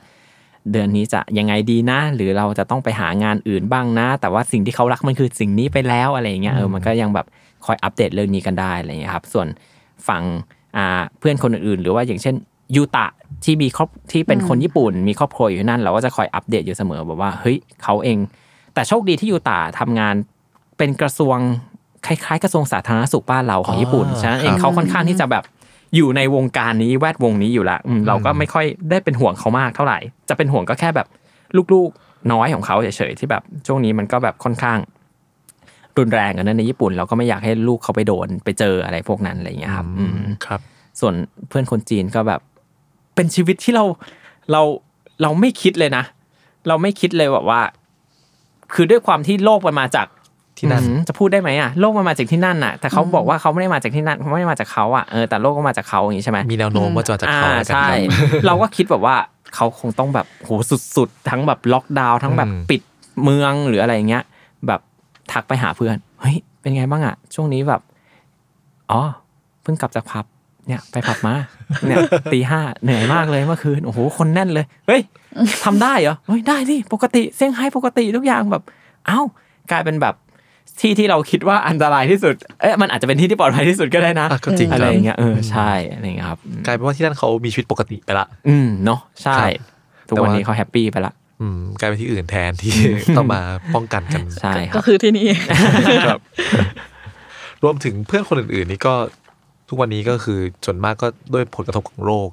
เดือนนี้จะยังไงดีนะ หรือเราจะต้องไปหางานอื่นบ้างนะ แต่ว่าสิ่งที่เขารักมันคือสิ่งนี้ไปแล้วอะไรเงี้ยเออมันก็ยังแบบคอยอัปเดตเรื่องนี้กันได้อะไรเงี้ยครับ ส่วนฝั่งอ่าเพื่อนคนอื่นๆ หรือว่าอย่างเช่นยูตะที่มีครอบที่เป็นคนญี่ปุ่น มีครอบครัวอยู่ที่นั่น เราก็จะคอยอัปเดตอยู่เสมอแบบว่าเฮ้ยเขาเอง แต่โชคดีที่ยูตะทำงานเป็นกระทรวงคล้ายๆ กระทรวงสาธารณสุขบ้านเราของญี่ปุ่นฉะนั้นเองเขาค่อนข้างที่จะแบบ อยู่ในวงการนี้แวดวงนี้อยู่ละอืมเราก็ไม่ค่อยได้เป็นห่วงเขามากเท่าไหร่ จะเป็นห่วงก็แค่แบบลูกๆน้อยของเขาเฉยๆที่แบบช่วงนี้มันก็แบบค่อนข้าง รุนแรงกันนะในญี่ปุ่น เราก็ไม่อยากให้ลูกเขาไปโดนไปเจออะไรพวกนั้นอะไรอย่างเงี้ยครับอืมครับ ส่วนเพื่อนคนจีนก็แบบเป็นชีวิตที่เราเราเราไม่คิดเลยนะ เราไม่คิดเลยแบบว่า คือด้วยความที่โลกมันมาจาก ที่นั่นอืมจะพูดได้ไหมอะโลกมันมาจากที่นั่นน่ะ แต่เขาบอกว่าเขาไม่ได้มาจากที่นั่นเขาไม่ได้มาจากเขาอะเออแต่โลกก็มาจากเขาอย่างนี้ใช่ไหมมีแนวโน้มว่าจะมาจากเขาอ่าแล้วกันใช่ครับเราก็คิดแบบว่าเขาคงต้องแบบโหสุดๆ ทั้งแบบล็อกดาวน์ทั้งแบบอืมปิดเมืองหรืออะไรอย่างเงี้ย แบบทักไปหาเพื่อนเฮ้ยเป็นไงบ้างอะ ช่วงนี้แบบอ๋อเพิ่งกลับจากผับเนี่ยไปผับมาเนี่ยตีห้าเหนื่อยมากเลยเมื่อคืนโอ้โหคนแน่นเลย เฮ้ยทำได้เหรอเฮ้ยได้ดิปกติเซี่ยงไฮ้ปกติทุกอย่างแบบ เอ้ากลายเป็นแบบ ที่ที่เราคิดว่าอันตรายที่สุด เอ๊ะมันอาจจะเป็นที่ที่ปลอดภัยที่สุดก็ได้นะอะก็จริงอะไรครับอย่างเงี้ยเออใช่อะไรอย่างเงี้ยครับกลายเป็นว่าที่นั่นเขามีชีวิตปกติไปละ อืมเนาะใช่ครับทุกวันแต่ว่านี้เขาแฮปปี้ไปละอืมกลายเป็นที่อื่นแทนที่ต้องมาป้องกันกันใช่คก็รับคือที่นี่ครับรวมถึงเพื่อนคนอื่น ๆ นี่ก็ทุกวันนี้ก็คือส่วนมากก็ด้วยผลกระทบของโรค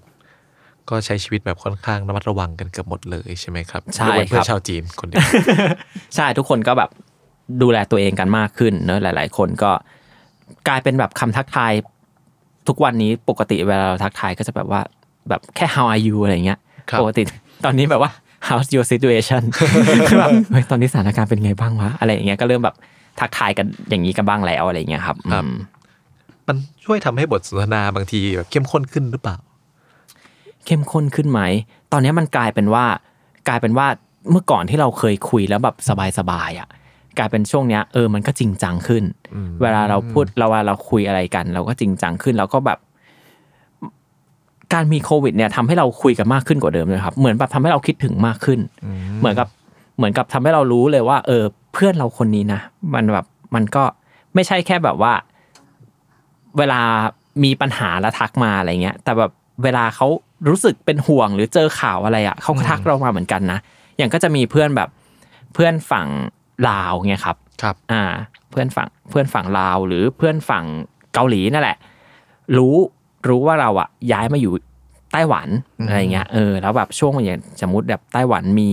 ก็ใช้ชีวิตแบบค่อนข้างระมัดระวังกันเกือบหมดเลยใช่ไหมครับใช่ยกเว้นเพื่อครันบชาวจีนคนเดียวใช่ทุกคนก็แบบ ดูแลตัวเองกันมากขึ้นเนอะหลาย ๆ คนก็กลายเป็นแบบคำทักทายทุกวันนี้ปกติเวลาเราทักทายก็จะแบบว่าแบบแค่ how are you อะไรเงี้ยครับปกติตอนนี้แบบว่า how's your situation คือแบบเฮ้ยตอนนี้สถานการณ์เป็นไงบ้างวะอะไรอย่างเงี้ยก็เริ่มแบบทักทายกันอย่างนี้กันบ้างแล้วอะไรเงี้ยครับอืมมันช่วยทำให้บทสนทนาบางทีแบบเข้มข้นขึ้นหรือเปล่า เข้มข้นขึ้นไหม ตอนนี้มันกลายเป็นว่า กลายเป็นว่าเมื่อก่อนที่เราเคยคุยแล้วแบบสบายๆอะ กลายเป็นช่วงเนี้ยเออมันก็จริงจังขึ้น เวลาเราพูดเราเวลาเราคุยอะไรกัน เราก็จริงจังขึ้นแล้วก็แบบ การมีโควิด เนี่ยทำให้เราคุยกันมากขึ้นกว่าเดิมเลยครับ เหมือนแบบทำให้เราคิดถึงมากขึ้น เหมือนกับเหมือนกับทำให้เรารู้เลยว่า เออ เพื่อนเราคนนี้นะมันแบบมันก็ไม่ใช่แค่แบบว่า เวลามีปัญหาแล้วทักมาอะไรเงี้ย แต่แบบเวลาเขารู้สึกเป็นห่วงหรือเจอข่าวอะไรอะเขาก็ทักเรามาเหมือนกันนะอย่างก็จะมีเพื่อนแบบเพื่อนฝั่ง ลาวเงี้ยครับครับอ่าเพื่อนฝั่งเพื่อนฝั่งลาวหรือเพื่อนฝั่งเกาหลีนั่นแหละ รู้รู้ว่าเราอะย้ายมาอยู่ไต้หวันอะไรเงี้ยเออแล้วแบบช่วงอย่างสมมติแบบไต้หวันมี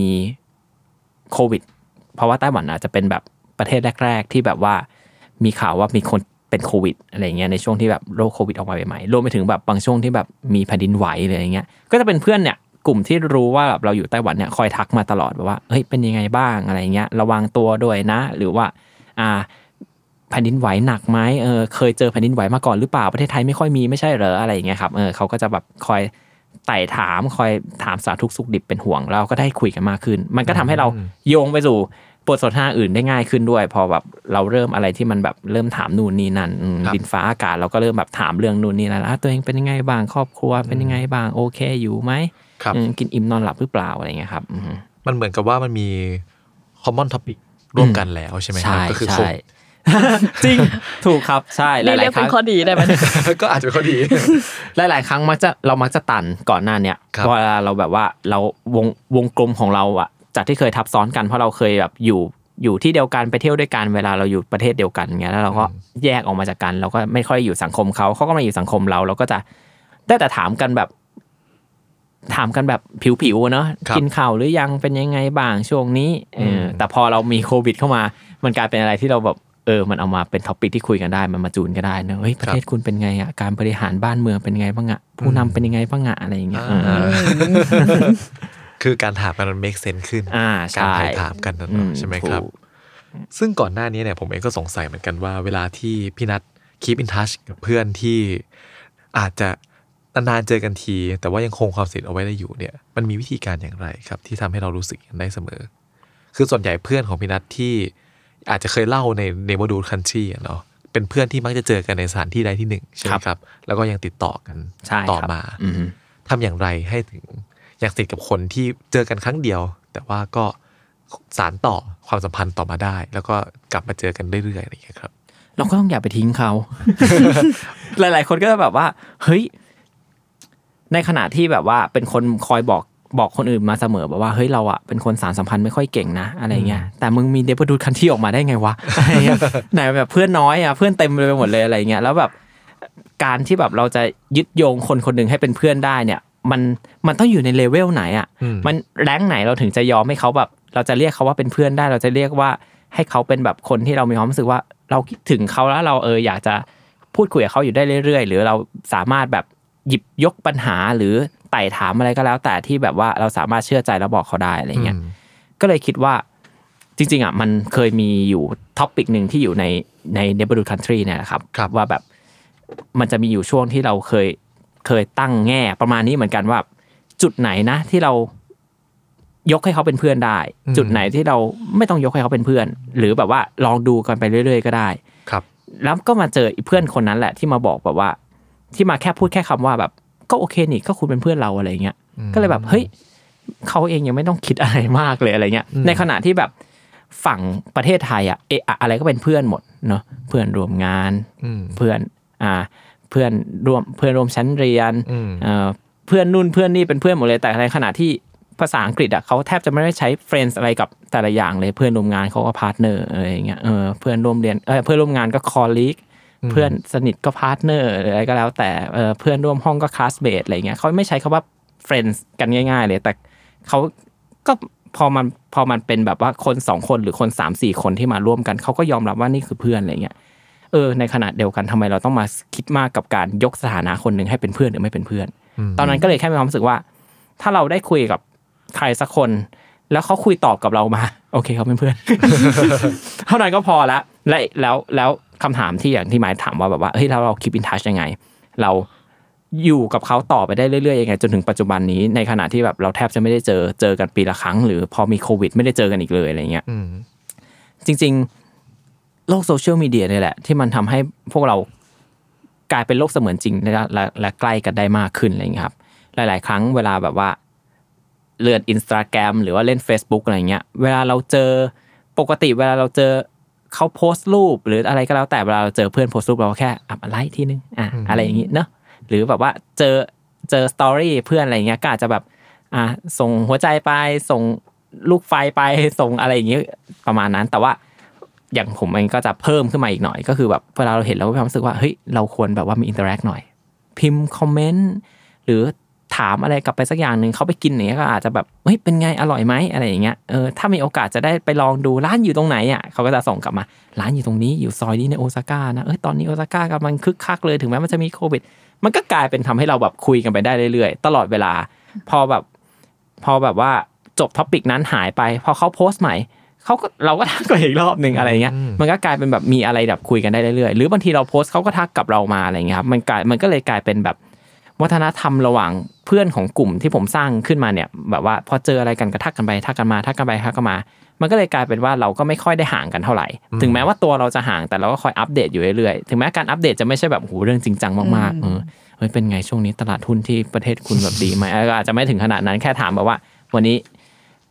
โควิด เพราะว่าไต้หวันอาจจะเป็นแบบประเทศแรก ๆ ที่แบบว่ามีข่าวว่ามีคนเป็นโควิดอะไรเงี้ยในช่วงที่แบบโรคโควิดออกมาใหม่ๆรวมไปถึงแบบบางช่วงที่แบบมีแผ่นดินไหวหรืออะไรเงี้ยก็จะเป็นเพื่อนเนี่ย กลุ่มที่รู้ว่าแบบเราอยู่ไต้หวันเนี่ยคอยทักมาตลอดแบบว่าเฮ้ยเป็นยังไงบ้างอะไรเงี้ยระวังตัวด้วยนะ หรือว่าอ่าแผ่นดินไหวหนักไหมเออเคยเจอแผ่นดินไหวมาก่อนหรือเปล่าประเทศไทยไม่ค่อยมีไม่ใช่เหรออะไรอย่างเงี้ยครับเออเขาก็จะแบบคอยไต่ถามคอยถามสารทุกข์สุขดิบเป็นห่วงเราก็ได้คุยกันมากขึ้น มันก็ทำให้เราโยงไปสู่บทสนทนาอื่นได้ง่ายขึ้นด้วย พอแบบเราเริ่มอะไรที่มันแบบเริ่มถามนู่นนี่นั่นอืมครับดินฟ้าอากาศเราก็เริ่มแบบถามเรื่องนู่นนี่นั่นอะตัวเองเป็นยังไงบ้างครอบครัวเป็นยังไงบ้างโอเคอยู่ไหมครับอืม กินอิ่มนอนหลับหรือเปล่าอะไรเงี้ยครับอืมมันเหมือนกับว่ามันมี common topic ร่วมกันแล้วใช่ไหมครับใช่ก็คือโคใช่จริงถูกครับใช่หนี่ลาเรียยกๆคเป็นรั้งข้อดีได้ไหมก็อาจจะเป็นข้อดี หลาย ๆ ครั้งมักจะเรามักจะตันก่อนหน้าเนี้ยครับเวลาเราแบบว่าเราวงวงกลมของเราอะจากที่เคยทับซ้อนกันเพราะเราเคยแบบอยู่อยู่ที่เดียวกันไปเที่ยวด้วยกันเวลาเราอยู่ประเทศเดียวกันเงี้ยแล้วเราก็แยกออกมาจากกัน เราก็ไม่ค่อยอยู่สังคมเขาเขาก็มาอยู่สังคมเราเราก็จะได้แต่ถามกันแบบ ถามกันแบบผิวๆเนอะครับกินข้าวหรือยังเป็นยังไงบ้างช่วงนี้เออแต่พอเรามีโควิด เข้ามา มันกลายเป็นอะไรที่เราแบบเออ มันเอามาเป็น topic ที่คุยกันได้ มันมาจูนกันได้เนอะเฮ้ย ประเทศคุณเป็นไงอะ การบริหารบ้านเมืองเป็นไงบ้างอะ ผู้นำเป็นยังไงบ้างอะ อะไรอย่างเงี้ยอ่าเออคือการถามกันมัน make sense ขึ้นอ่าการใช่ไถ่ถามกันนะอืเนอะมใช่ไหมครับถูกซึ่งก่อนหน้านี้เนี่ยผมเองก็สงสัยเหมือนกันว่า เวลาที่พี่นัท keep in touch กับเพื่อนที่อาจจะ นานๆเจอกันที แต่ว่ายังคงความสนิทเอาไว้ได้อยู่เนี่ยมันมีวิธีการอย่างไรครับ ที่ทำให้เรารู้สึกอย่างนั้นได้เสมอ คือส่วนใหญ่เพื่อนของพี่นัทที่อาจจะเคยเล่าใน neighborhood country อะเนาะเป็นเพื่อนที่มักจะเจอกันในสถานที่ใดที่หนึ่งใช่ไหมครับ แล้วก็ยังติดต่อกันใช่ต่อครับมาอืมทำอย่างไรให้ถึงอยากสนิทกับคนที่เจอกันครั้งเดียว แต่ว่าก็สารต่อความสัมพันธ์ต่อมาได้ แล้วก็กลับมาเจอกันเรื่อยๆอะไรอย่างเงี้ยครับ เราก็ต้องอย่าไปทิ้งเขา หลาย ๆ คนก็จะแบบว่า เฮ้ย ในขณะที่แบบว่าเป็นคนคอยบอกบอกคนอื่นมาเสมอแบบว่าเฮ้ยเราอะเป็นคนสารสัมพันธ์ไม่ค่อยเก่งนะอะไรเงี้ยแต่มึงมีเดบดูดคันที่ออกมาได้ไงวะอะไรเงี้ยไหนแบบเพื่อนน้อยอะเพื่อนเต็มไปหมดเลยอะไรเงี้ยแล้วแบบการที่แบบเราจะยึดโยงคนคนหนึ่งให้เป็นเพื่อนได้เนี่ย มันมันต้องอยู่ในเลเวลไหนอะอืมมันแรงไหนเราถึงจะยอมให้เขาแบบ เราจะเรียกเขาว่าเป็นเพื่อนได้ เราจะเรียกว่าให้เขาเป็นแบบคนที่เรามีความรู้สึกว่า เราคิดถึงเขาแล้วเราเอออยากจะพูดคุยกับเขาอยู่ได้เรื่อยๆ หรือเราสามารถแบบ หยิบยกปัญหาหรือไต่ถามอะไรก็แล้ว แต่ที่แบบว่าเราสามารถเชื่อใจแล้วบอกเขาได้อะไรเงี้ยก็เลยคิดว่าจริง ๆอะมันเคยมีอยู่ท็อปิกหนึ่งที่อยู่ในใน neighborhood country เนี่ยนะครับครับว่าแบบมันจะมีอยู่ช่วงที่เราเคยเคยตั้งแง่ประมาณนี้เหมือนกันว่า จุดไหนนะที่เรายกให้เขาเป็นเพื่อนได้ จุดไหนที่เราไม่ต้องยกให้เขาเป็นเพื่อน หรือแบบว่าลองดูกันไปเรื่อย ๆ ก็ได้ ครับ แล้วก็มาเจอเพื่อนคนนั้นแหละที่มาบอกแบบว่า ที่มาแค่พูดแค่คำว่าแบบ ก็โอเคนี่ก็คุณเป็นเพื่อนเราอะไรเงี้ยก็เลยแบบเฮ้ยเขาเองยังไม่ต้องคิดอะไรมากเลยอะไรเงี้ย ในขณะที่แบบฝั่งประเทศไทยอะเอะอะอะไรก็เป็นเพื่อนหมดเนาะเพื่อนร่วมงานอืมเพื่อนอ่าเพื่อนร่วมเพื่อนร่วมชั้นเรียนอืมเอ่อเพื่อนนู่นเพื่อนนี่เป็นเพื่อนหมดเลยแต่ในขณะที่ภาษาอังกฤษอะเขาแทบจะไม่ได้ใช้ friends อะไรกับแต่ละอย่างเลยเพื่อนร่วมงานเขาก็ partner อะไรอย่างเงี้ยเออเพื่อนร่วมเรียนเออเพื่อนร่วมงานก็ colleague เพื่อนสนิทก็ partner หรืออะไรก็แล้ว แต่เออเพื่อนร่วมห้องก็ classmate อะไรเงี้ยเขาไม่ใช้คำว่า friends กันง่ายๆ เลย แต่เขาก็พอมันพอมันเป็นแบบว่าคนสองคนหรือคนสามสี่คนที่มาร่วมกันเขาก็ยอมรับว่านี่คือเพื่อนอะไรเงี้ยเออในขณะเดียวกันทำไมเราต้องมาคิดมากกับการยกสถานะคนหนึ่งให้เป็นเพื่อนหรือไม่เป็นเพื่อน ตอนนั้นก็เลยแค่มีความรู้สึกว่า ถ้าเราได้คุยกับใครสักคน แล้วเขาคุยตอบกับเรามา โอเคเขาเป็นเพื่อน เท่านั้นก็พอละและแล้วแล้ว คำถามที่อย่างที่หมายถามว่าแบบว่าเฮ้ยแล้วเราคิดอินทัชยังไง เราอยู่กับเขาต่อไปได้เรื่อยๆยังไงจนถึงปัจจุบันนี้ในขณะที่แบบเราแทบจะไม่ได้เจอเจอกันปีละครั้ง หรือพอมีโควิด ไม่ได้เจอกันอีกเลยอะไรเงี้ยอืมจริง ๆ โลกโซเชียลมีเดียนี่แหละ ที่มันทำให้พวกเรากลายเป็นโลกเสมือนจริงและและและใกล้กันได้มากขึ้นอะไรอย่างเงี้ยครับ หลาย ๆ ครั้งเวลาแบบว่าเลื่อนอินสตาแกรมหรือว่าเล่น Facebook อะไรเงี้ย เวลาเราเจอปกติเวลาเราเจอ เขาโพสต์รูป หรืออะไรก็แล้วแต่เวลาเราเจอเพื่อนโพสต์รูปเราก็แค่อัพไลค์ทีนึงอะอะไรอย่างงี้เนอะหรือแบบว่าเจอเจอสตอรี่เพื่อนอะไรเงี้ยก็อาจจะแบบอะส่งหัวใจไปส่งลูกไฟไปส่งอะไรอย่างงี้ประมาณนั้น แต่ว่าอย่างผมเองก็จะเพิ่มขึ้นมาอีกหน่อย ก็คือแบบเวลาเราเห็นเราก็มีความรู้สึกว่าเฮ้ยเราควรแบบว่ามี interact หน่อย พิมพ์คอมเมนต์หรือ ถามอะไรกลับไปสักอย่างหนึ่งเขาไปกินอย่างเงี้ยก็อาจจะแบบเฮ้ยเป็นไงอร่อยไหมอะไรอย่างเงี้ยเออถ้ามีโอกาสจะได้ไปลองดูร้านอยู่ตรงไหนอะเขาก็จะส่งกลับมา ร้านอยู่ตรงนี้อยู่ซอยนี้ในโอซาก้านะเอ้ยตอนนี้โอซาก้ากำลังคึกคักเลยถึงแม้มันจะมีโควิด มันก็กลายเป็นทำให้เราแบบคุยกันไปได้เรื่อยๆ ตลอดเวลา พอแบบพอแบบว่าจบ topic นั้นหายไป พอเขาโพสต์ใหม่เขาก็เราก็ทักไปอีกรอบหนึ่งอะไรเงี้ยมันก็กลายเป็นแบบมีอะไรแบบคุยกันได้เรื่อยๆหรือบางทีเราโพสต์เขาก็ทักกลับเรามาอะไรเงี้ยครับมันกลายมันก็เลยกลายเป็นแบบ วัฒนธรรมระหว่างเพื่อนของกลุ่มที่ผมสร้างขึ้นมาเนี่ย แบบว่าพอเจออะไรกันก็ทักกันไปทักกันมาทักกันไปทักกันมา มันก็เลยกลายเป็นว่าเราก็ไม่ค่อยได้ห่างกันเท่าไหร่ ถึงแม้ว่าตัวเราจะห่างแต่เราก็คอยอัปเดตอยู่เรื่อยๆ ถึงแม้การอัปเดตจะไม่ใช่แบบโหเรื่องจริงจังมากๆเออเฮ้ยเป็นไงช่วงนี้ตลาดหุ้นที่ประเทศคุณแบบดีไหมเออก็อาจจะไม่ถึงขนาดนั้นแค่ถามแบบว่า วันนี้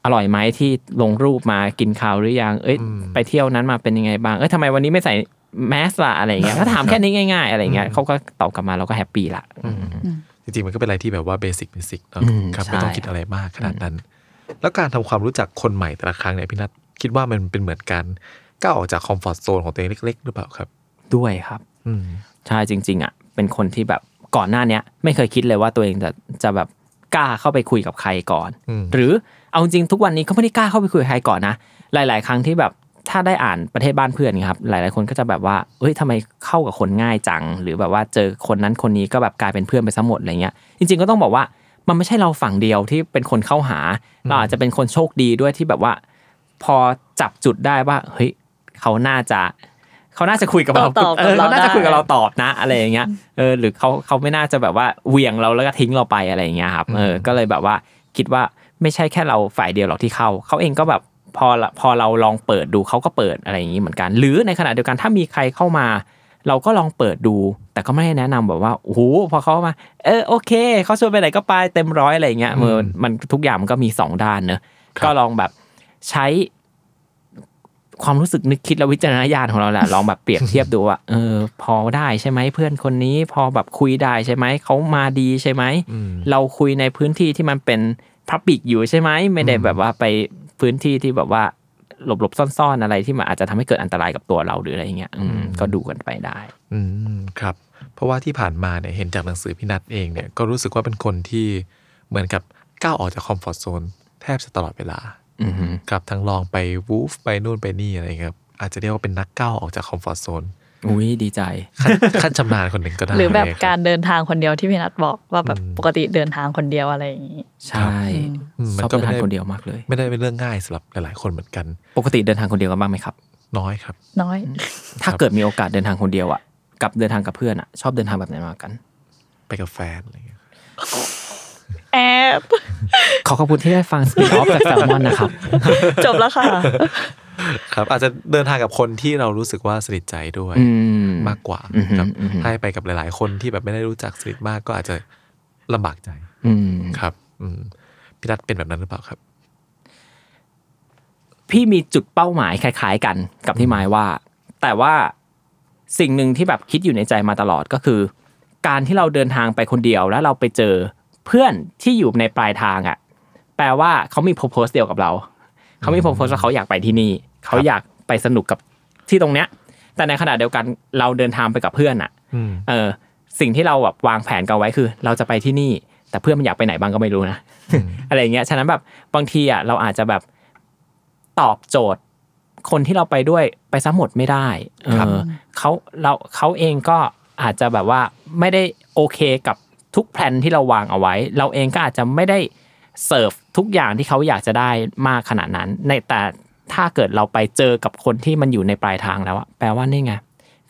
อร่อยไหมที่ลงรูปมากินข้าวหรือยัง เอ้ย ไปเที่ยวนั้นมาเป็นยังไงบ้าง เอ้ยทำไมวันนี้ไม่ใส่ แมสล่ะอะไรอย่างเงี้ยถ้าถามแค่นี้ง่าย ๆ อะไรอย่างเงี้ยเขาก็ตอบกลับมาเราก็แฮปปี้ละอืมจริงๆมันก็เป็นอะไรที่แบบว่า basic basic เนาะอืมครับใช่ไม่ต้องคิดอะไรมากขนาดนั้น แล้วการทำความรู้จักคนใหม่แต่ละครั้งเนี่ยพี่นัทคิดว่ามันเป็นเหมือนการก้าวออกจาก comfort zone ของตัวเองเล็ก ๆ หรือเปล่าครับ ด้วยครับอืมใช่จริง ๆ อะ เป็นคนที่แบบก่อนหน้าเนี้ย ไม่เคยคิดเลยว่าตัวเองจะจะแบบกล้าเข้าไปคุยกับใครก่อนอืมหรือเอาจริงๆทุกวันนี้ก็ไม่ได้กล้าเข้าไปคุยกับใครก่อนนะหลาย ๆ ครั้งที่แบบ ถ้าได้อ่านประเทศบ้านเพื่อนครับหลาย ๆ คนก็จะแบบว่าเอ้ยทำไมเข้ากับคนง่ายจัง หรือแบบว่าเจอคนนั้นคนนี้ก็แบบกลายเป็นเพื่อนไปซะหมดอะไรเงี้ยจริง ๆ ก็ต้องบอกว่ามันไม่ใช่เราฝั่งเดียวที่เป็นคนเข้าหาเราอาจจะเป็นคนโชคดีด้วยที่แบบว่า พอจับจุดได้ว่าเฮ้ยเขาน่าจะเขาน่าจะคุยกับเราตอบๆกับเออเราเขาน่าจะได้คุยกับเราตอบนะ อะไรอย่างเงี้ยเออหรือเขาเขาไม่น่าจะแบบว่าเหวี่ยงเราแล้วก็ทิ้งเราไปอะไรอย่างเงี้ยครับเออก็เลยแบบว่าคิดว่าไม่ใช่แค่เราฝ่ายเดียวหรอกที่เข้าเขาเองก็แบบ พอละพอเราลองเปิดดูเขาก็เปิดอะไรอย่างงี้เหมือนกัน หรือในขณะเดียวกันถ้ามีใครเข้ามา เราก็ลองเปิดดู แต่ก็ไม่ได้แนะนำแบบว่าโอ้โหพอเขามา เออโอเคเขาชวนไปไหนก็ไปเต็มร้อยอะไรอย่างเงี้ยเออมันทุกอย่างมันก็มีสองด้านเนอะก็ลองแบบใช้ความรู้สึกนึกคิดและวิจารณญาณของเราแหละลองแบบเปรียบเทียบดูว่าเออ พอได้ใช่ไหมเพื่อนคนนี้ พอแบบคุยได้ใช่ไหมเขามาดีใช่ไหมเราคุยในพื้นที่ที่มันเป็น public อยู่ใช่ไหมไม่ได้แบบว่าไป พื้นที่ที่แบบว่าหลบๆซ่อนๆอะไรที่มันอาจจะทำให้เกิดอันตรายกับตัวเราหรืออะไรเงี้ย อืมก็ดูกันไปได้ อืมครับ เพราะว่าที่ผ่านมาเนี่ยเห็นจากหนังสือพี่นัทเองเนี่ยก็รู้สึกว่าเป็นคนที่เหมือนกับก้าวออกจาก comfort zone แทบจะตลอดเวลาอือฮึครับทั้งลองไป WWOOF ไปนู่นไปนี่อะไรครับอาจจะเรียกว่าเป็นนักก้าวออกจาก comfort zone อุ้ยดีใจขั้นขั้นชำนาญคนหนึ่งก็ได้ หรือแบบเลยคการเดินทางคนเดียวที่พี่นัทบอกว่าแบบอืมปกติเดินทางคนเดียวอะไรอย่างนี้ ใช่อืมชมันอบก็เดินไม่ทางได้คนเดียวมากเลย ไม่ได้เป็นเรื่องง่ายสำหรับหลาย ๆ คนเหมือนกัน ปกติเดินทางคนเดียวกันบ้างไหมครับ น้อยครับ น้อย ถ้าเกิดมีโอกาสเดินทางคนเดียวอะกับเดินทางกับเพื่อนอะ ชอบเดินทางแบบไหนมากกัน ไปกับแฟนอะไรอย่างเงี้ย แอบขอขอบคุณที่ได้ฟังสปีดออฟจากแซลมอนนะครับ จบแล้วค่ะ ครับ อาจจะเดินทางกับคนที่เรารู้สึกว่าสนิทใจด้วยอืมมากกว่าอือฮึครับอือฮึให้ไปกับหลาย ๆ คนที่แบบไม่ได้รู้จักสนิทมากก็อาจจะลำบากใจอืมครับอืมพี่นัทเป็นแบบนั้นหรือเปล่าครับ พี่มีจุดเป้าหมายคล้าย ๆ กันกับที่หมายว่า แต่ว่าสิ่งหนึ่งที่แบบคิดอยู่ในใจมาตลอดก็คือ การที่เราเดินทางไปคนเดียวแล้วเราไปเจอ เพื่อนที่อยู่ในปลายทางอะแปลว่าเขามีโพโพสเดียวกับเรา เขามีโพโพสว่าเขาอยากไปที่นี่ เขาอยากไปสนุกกับที่ตรงเนี้ย แต่ในขณะเดียวกันเราเดินทางไปกับเพื่อนอะอืมเออ สิ่งที่เราแบบวางแผนกันไว้คือ เราจะไปที่นี่ แต่เพื่อนมันอยากไปไหนบ้างก็ไม่รู้นะอะไรอย่างเงี้ยฉะนั้นแบบบางทีอะเราอาจจะแบบตอบโจทย์คนที่เราไปด้วยไปซะหมดไม่ได้เอครับอเขาเราเขาเองก็อาจจะแบบว่าไม่ได้โอเคกับ ทุกแผนที่เราวางเอาไว้ เราเองก็อาจจะไม่ได้เสิร์ฟทุกอย่างที่เขาอยากจะได้มากขนาดนั้น ในแต่ถ้าเกิดเราไปเจอกับคนที่มันอยู่ในปลายทางแล้วอะแปลว่านี่ไง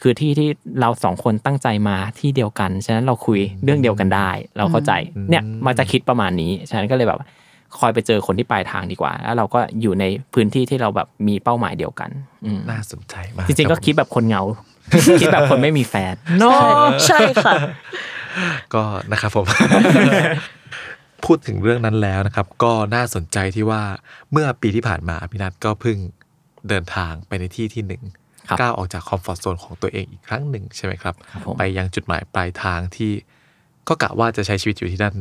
คือที่ที่เราสองคนตั้งใจมาที่เดียวกัน ฉะนั้นเราคุยเรื่องเดียวกันได้ เราเข้าใจเนี่ยมันจะคิดประมาณนี้ ฉะนั้นก็เลยแบบว่าคอยไปเจอคนที่ปลายทางดีกว่า แล้วเราก็อยู่ในพื้นที่ที่เราแบบมีเป้าหมายเดียวกันอืมน่าสนใจมากจริงๆก็บผมคิดแบบคนเหงา คิดแบบคนไม่มีแฟนโนใช่ค่ะ ก็นะครับผม พูดถึงเรื่องนั้นแล้วนะครับ ก็น่าสนใจที่ว่าเมื่อปีที่ผ่านมาพี่นัทก็เพิ่งเดินทางไปในที่ที่หนึ่งครับก้าวออกจากคอมฟอร์ทโซนของตัวเองอีกครั้งหนึ่งใช่ไหมครับครับผมไปยังจุดหมายปลายทางที่ก็กะว่าจะใช้ชีวิตอยู่ที่นั่น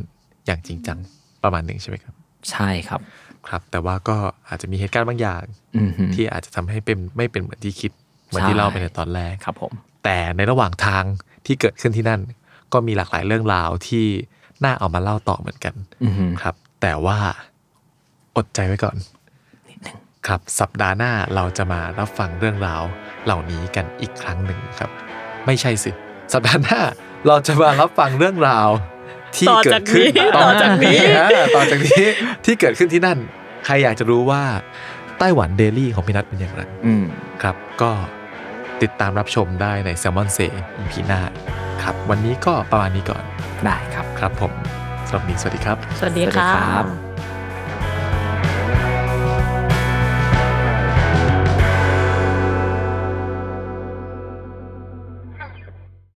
อย่างจริงจังประมาณหนึ่งใช่ไหมครับ ใช่ครับครับ แต่ว่าก็อาจจะมีเหตุการณ์บางอย่างอือฮึที่อาจจะทำให้เป็นไม่เป็นเหมือนที่คิด เหมือนใช่ที่เล่าไปในตอนแรกครับ ผม แต่ในระหว่างทางที่เกิดขึ้นที่นั่น ก็มีหลากหลายเรื่องราวที่น่าเอามาเล่าต่อเหมือนกันอือฮึครับ แต่ว่าอดใจไว้ก่อนครับสัปดาห์หน้าเราจะมารับฟังเรื่องราวเหล่านี้กันอีกครั้งหนึ่งครับ ไม่ใช่สิ สัปดาห์หน้าเราจะมารับฟังเรื่องราวที่ต่อเกิจาดกขึ้นนี้ต่อจากนี้ฮะต่อจากนี้ที่เกิดขึ้นที่นั่น ใครอยากจะรู้ว่าไต้หวันเดลี่ของพี่นัทเป็นอย่างไรอืมครับ ก็ ติดตามรับชมได้ใน s ซ l m o n Say EP หน้าครับ วันนี้ก็ประมาณนี้ก่อน ได้ครับ ครับผมสำหรับวันนี้สวัสดีครับ สวัสดีสวัสดีค่ะครับ